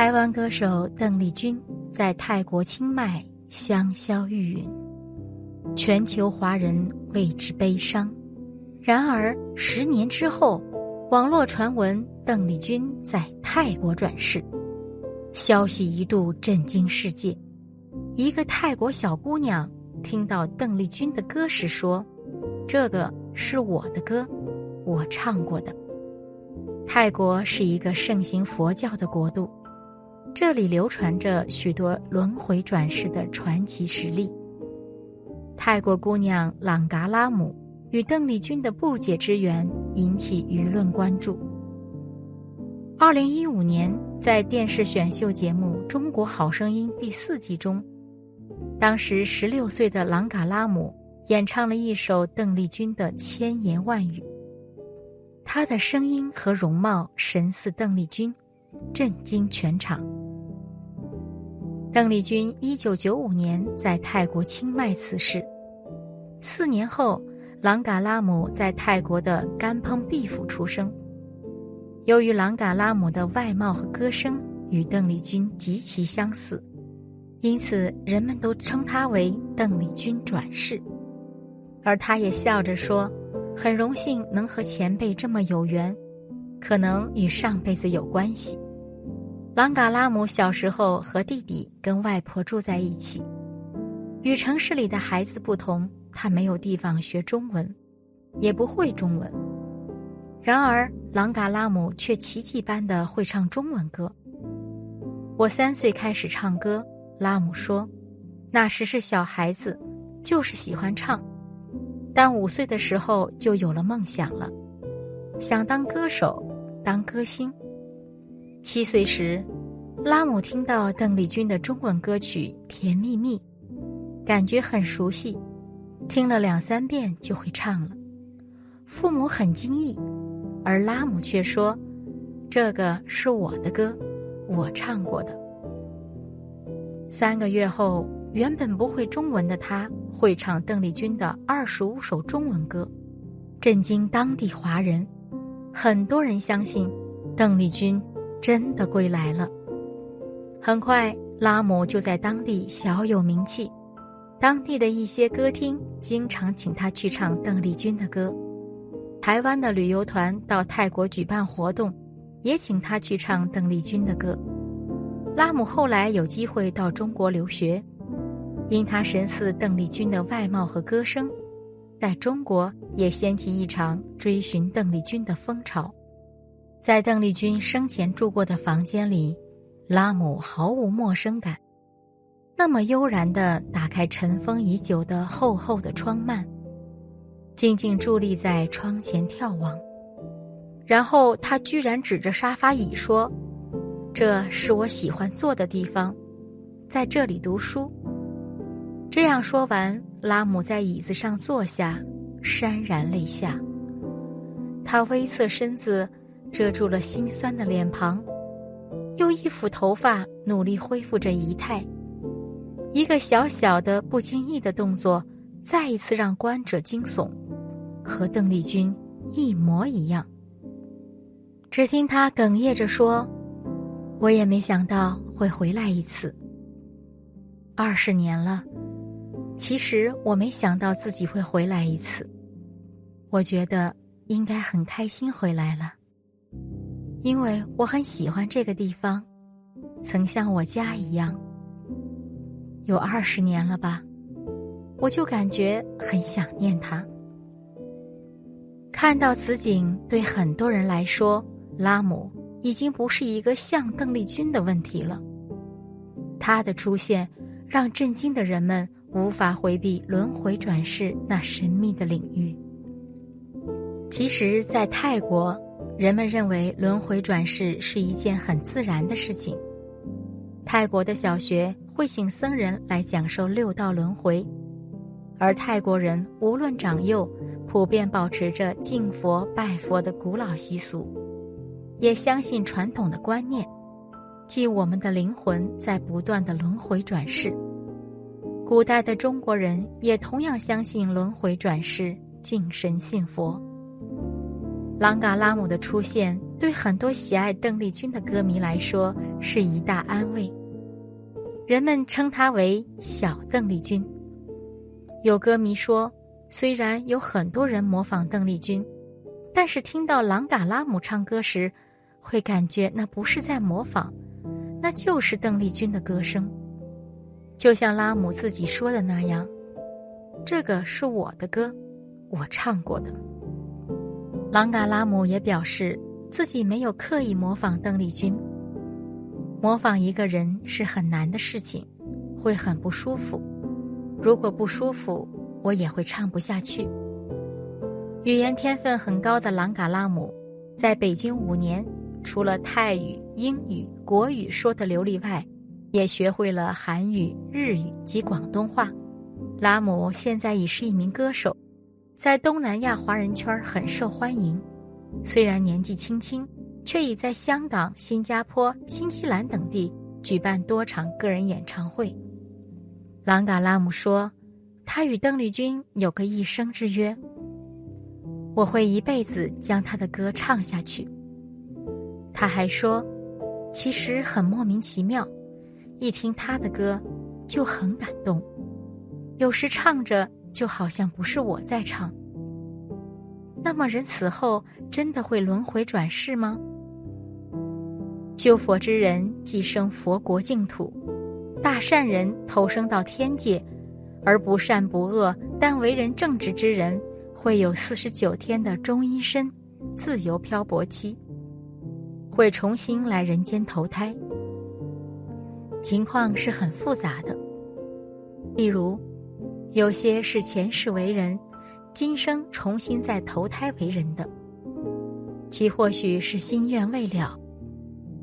台湾歌手邓丽君在泰国清迈香消玉殒，全球华人为之悲伤。然而十年之后，网络传闻邓丽君在泰国转世，消息一度震惊世界。一个泰国小姑娘听到邓丽君的歌时说：“这个是我的歌，我唱过的。”泰国是一个盛行佛教的国度。这里流传着许多轮回转世的传奇实例。泰国姑娘朗嘎拉姆与邓丽君的不解之缘引起舆论关注。二零一五年，在电视选秀节目《中国好声音》第四季中，当时十六岁的朗嘎拉姆演唱了一首邓丽君的千言万语。她的声音和容貌神似邓丽君，震惊全场。邓丽君一九九五年在泰国清迈辞世。四年后，朗嘎拉姆在泰国的甘彭毕府出生。由于朗嘎拉姆的外貌和歌声与邓丽君极其相似，因此人们都称她为邓丽君转世。而她也笑着说：“很荣幸能和前辈这么有缘，可能与上辈子有关系。”朗嘎拉姆小时候和弟弟跟外婆住在一起，与城市里的孩子不同，他没有地方学中文，也不会中文。然而，朗嘎拉姆却奇迹般的会唱中文歌。我三岁开始唱歌，拉姆说，那时是小孩子，就是喜欢唱，但五岁的时候就有了梦想了，想当歌手，当歌星。七岁时，拉姆听到邓丽君的中文歌曲《甜蜜蜜》，感觉很熟悉，听了两三遍就会唱了。父母很惊异，而拉姆却说：“这个是我的歌，我唱过的。”三个月后，原本不会中文的他会唱邓丽君的二十五首中文歌，震惊当地华人。很多人相信邓丽君。真的归来了。很快，拉姆就在当地小有名气，当地的一些歌厅经常请他去唱邓丽君的歌。台湾的旅游团到泰国举办活动，也请他去唱邓丽君的歌。拉姆后来有机会到中国留学，因他神似邓丽君的外貌和歌声，在中国也掀起一场追寻邓丽君的风潮。在邓丽君生前住过的房间里，拉姆毫无陌生感，那么悠然地打开尘封已久的厚厚的窗幔，静静伫立在窗前眺望。然后他居然指着沙发椅说：“这是我喜欢坐的地方，在这里读书。”这样说完，拉姆在椅子上坐下，潸然泪下。他微侧身子。遮住了心酸的脸庞，用一抚头发，努力恢复着仪态。一个小小的、不经意的动作，再一次让观者惊悚，和邓丽君一模一样。只听他哽咽着说：“我也没想到会回来一次。二十年了，其实我没想到自己会回来一次。我觉得应该很开心回来了。”因为我很喜欢这个地方，曾像我家一样。有二十年了吧，我就感觉很想念他。看到此景，对很多人来说，拉姆已经不是一个像邓丽君的问题了。他的出现，让震惊的人们无法回避轮回转世那神秘的领域。其实，在泰国。人们认为轮回转世是一件很自然的事情。泰国的小学会请僧人来讲授六道轮回，而泰国人无论长幼，普遍保持着敬佛拜佛的古老习俗，也相信传统的观念，即我们的灵魂在不断的轮回转世。古代的中国人也同样相信轮回转世，敬神信佛。朗嘎拉姆的出现对很多喜爱邓丽君的歌迷来说是一大安慰。人们称她为“小邓丽君”。有歌迷说，虽然有很多人模仿邓丽君，但是听到朗嘎拉姆唱歌时，会感觉那不是在模仿，那就是邓丽君的歌声。就像拉姆自己说的那样，这个是我的歌，我唱过的。朗嘎拉姆也表示自己没有刻意模仿邓丽君。模仿一个人是很难的事情，会很不舒服。如果不舒服，我也会唱不下去。语言天分很高的朗嘎拉姆，在北京五年，除了泰语、英语、国语说的流利外，也学会了韩语、日语及广东话。拉姆现在已是一名歌手，在东南亚华人圈很受欢迎。虽然年纪轻轻，却已在香港、新加坡、新西兰等地举办多场个人演唱会。朗嘎拉姆说：“他与邓丽君有个一生之约，我会一辈子将他的歌唱下去。”他还说：“其实很莫名其妙。”一听他的歌，就很感动。有时唱着，就好像不是我在唱。那么，人死后真的会轮回转世吗？修佛之人即生佛国净土，大善人投生到天界，而不善不恶但为人正直之人，会有四十九天的中阴身，自由漂泊期，会重新来人间投胎。情况是很复杂的，例如，有些是前世为人，今生重新再投胎为人的，其或许是心愿未了，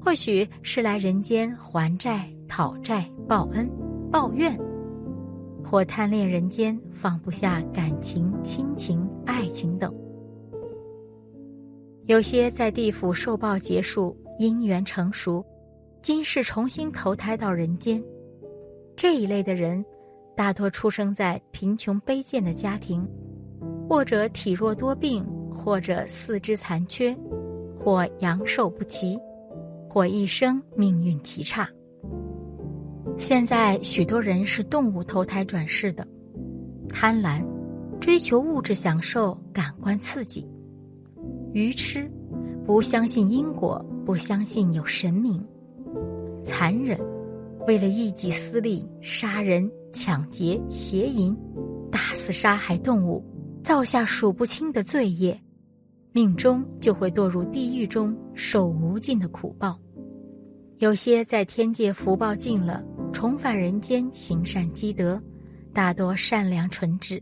或许是来人间还债、讨债、报恩、报怨，或贪恋人间放不下感情、亲情、爱情等。有些在地府受报结束，因缘成熟。今世重新投胎到人间，这一类的人，大多出生在贫穷卑贱的家庭，或者体弱多病，或者四肢残缺，或阳寿不齐，或一生命运极差。现在许多人是动物投胎转世的，贪婪，追求物质享受、感官刺激，愚痴，不相信因果，不相信有神明。残忍，为了一己私利，杀人、抢劫、邪淫，大肆杀害动物，造下数不清的罪业，命中就会堕入地狱中，受无尽的苦报。有些在天界福报尽了，重返人间行善积德，大多善良纯质，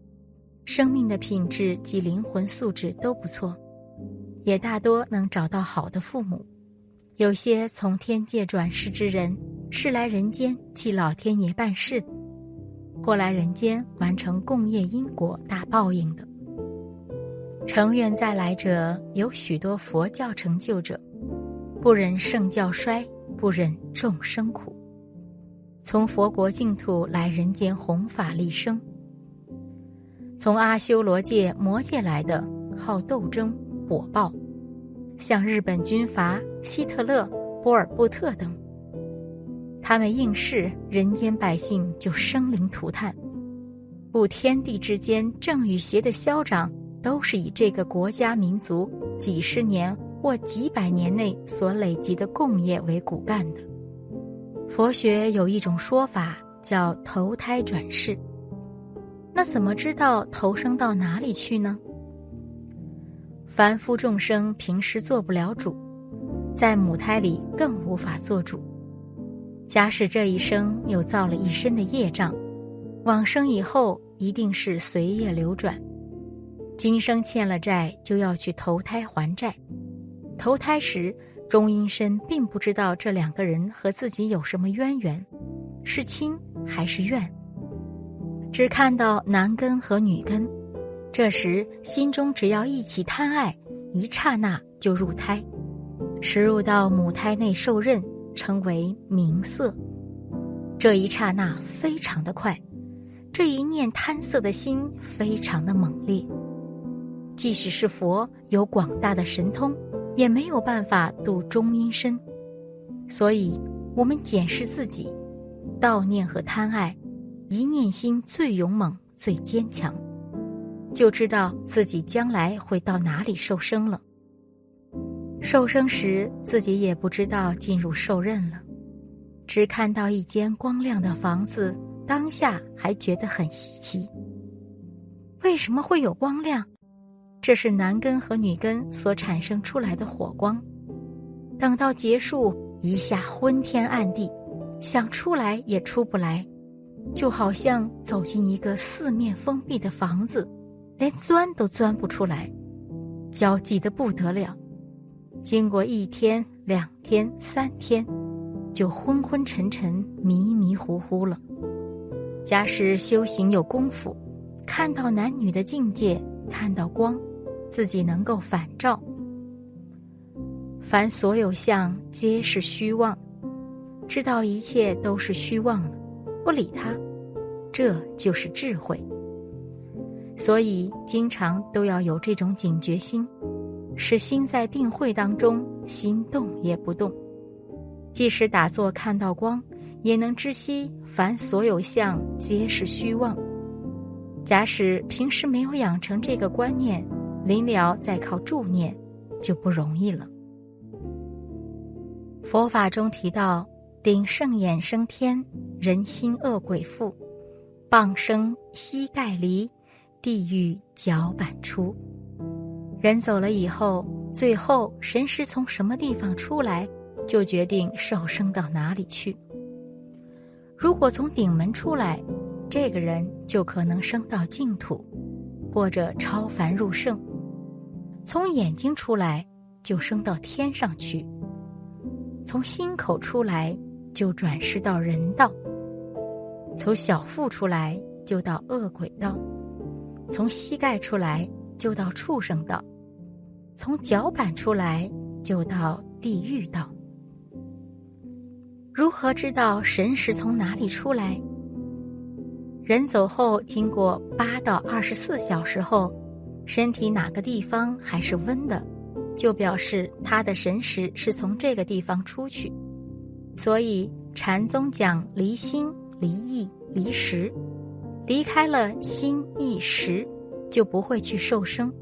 生命的品质及灵魂素质都不错，也大多能找到好的父母。有些从天界转世之人，是来人间替老天爷办事的，或来人间完成共业因果大报应的。成愿再来者，有许多佛教成就者，不忍圣教衰，不忍众生苦，从佛国净土来人间弘法立生。从阿修罗界、魔界来的，好斗争、火爆。像日本军阀希特勒、波尔布特等，他们应试，人间百姓就生灵涂炭。故天地之间正与邪的消长，都是以这个国家民族几十年或几百年内所累积的共业为骨干的。佛学有一种说法叫投胎转世，那怎么知道投生到哪里去呢？凡夫众生平时做不了主，在母胎里更无法做主。假使这一生又造了一身的业障，往生以后一定是随业流转。今生欠了债，就要去投胎还债。投胎时，钟阴身并不知道这两个人和自己有什么渊源，是亲还是怨，只看到男根和女根。这时，心中只要一起贪爱，一刹那就入胎，驶入到母胎内受孕，称为明色。这一刹那非常的快，这一念贪色的心非常的猛烈。即使是佛有广大的神通，也没有办法度中阴身。所以，我们检视自己，悼念和贪爱，一念心最勇猛、最坚强，就知道自己将来会到哪里受生了。受生时，自己也不知道进入受任了，只看到一间光亮的房子，当下还觉得很稀奇。为什么会有光亮？这是男根和女根所产生出来的火光。等到结束。一下昏天暗地，想出来也出不来，就好像走进一个四面封闭的房子，连钻都钻不出来，焦急的不得了。经过一天、两天、三天，就昏昏沉沉、迷迷糊糊了。假使修行有功夫，看到男女的境界，看到光，自己能够反照。凡所有相，皆是虚妄。知道一切都是虚妄了，不理他，这就是智慧。所以，经常都要有这种警觉心，使心在定慧当中，心动也不动。即使打坐看到光，也能知悉凡所有相，皆是虚妄。假使平时没有养成这个观念，临了再靠助念，就不容易了。佛法中提到，顶圣眼升天，人心恶鬼附，傍生膝盖离，地狱脚板出。人走了以后，最后神识从什么地方出来，就决定受生到哪里去。如果从顶门出来，这个人就可能升到净土，或者超凡入圣；从眼睛出来，就升到天上去。从心口出来就转世到人道，从小腹出来就到恶鬼道，从膝盖出来就到畜生道，从脚板出来就到地狱道。如何知道神识从哪里出来？人走后，经过八到二十四小时后，身体哪个地方还是温的？就表示他的神识是从这个地方出去，所以禅宗讲离心、离意、离识，离开了心意识，就不会去受生，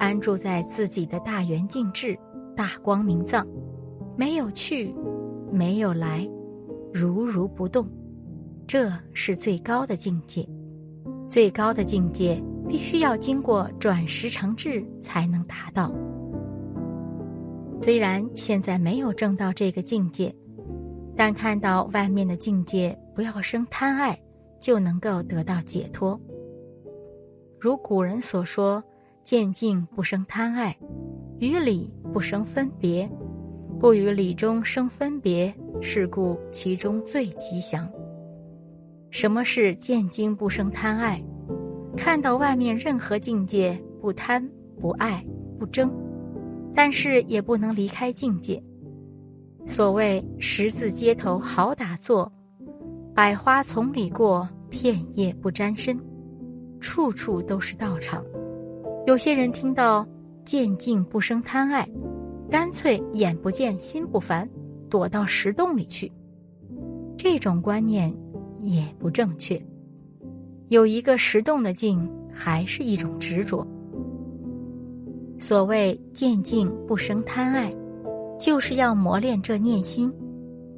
安住在自己的大圆净智、大光明藏，没有去，没有来，如如不动，这是最高的境界。最高的境界必须要经过转识成智才能达到。虽然现在没有证到这个境界，但看到外面的境界，不要生贪爱，就能够得到解脱。如古人所说：“见境不生贪爱，于理不生分别，不与理中生分别，是故其中最吉祥。”什么是见境不生贪爱？看到外面任何境界，不贪、不爱、不争。但是也不能离开境界。所谓十字街头好打坐，百花丛里过，片叶不沾身，处处都是道场。有些人听到见境不生贪爱，干脆眼不见心不烦，躲到石洞里去。这种观念也不正确。有一个石洞的境，还是一种执着。所谓见境不生贪爱，就是要磨练这念心，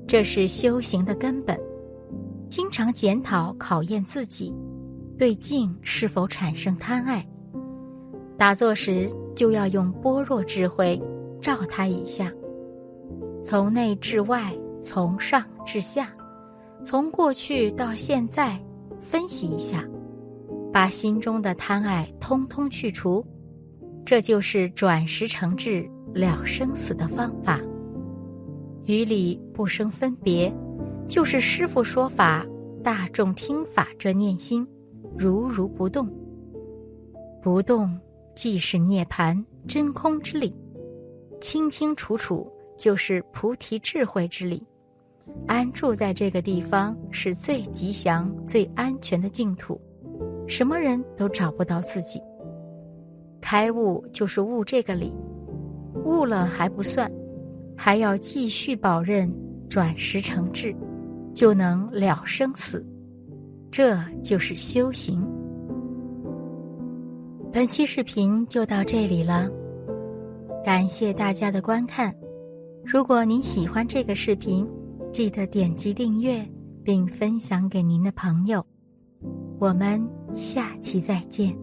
这是修行的根本。经常检讨考验自己，对境是否产生贪爱。打坐时就要用般若智慧照他一下，从内至外，从上至下，从过去到现在，分析一下，把心中的贪爱通通去除。这就是转识成智了生死的方法。于理不生分别，就是师父说法，大众听法，这念心如如不动。不动即是涅盘真空之理，清清楚楚就是菩提智慧之理。安住在这个地方是最吉祥、最安全的净土，什么人都找不到自己。开悟就是悟这个理，悟了还不算，还要继续保任，转识成智，就能了生死。这就是修行。本期视频就到这里了，感谢大家的观看。如果您喜欢这个视频，记得点击订阅并分享给您的朋友。我们下期再见。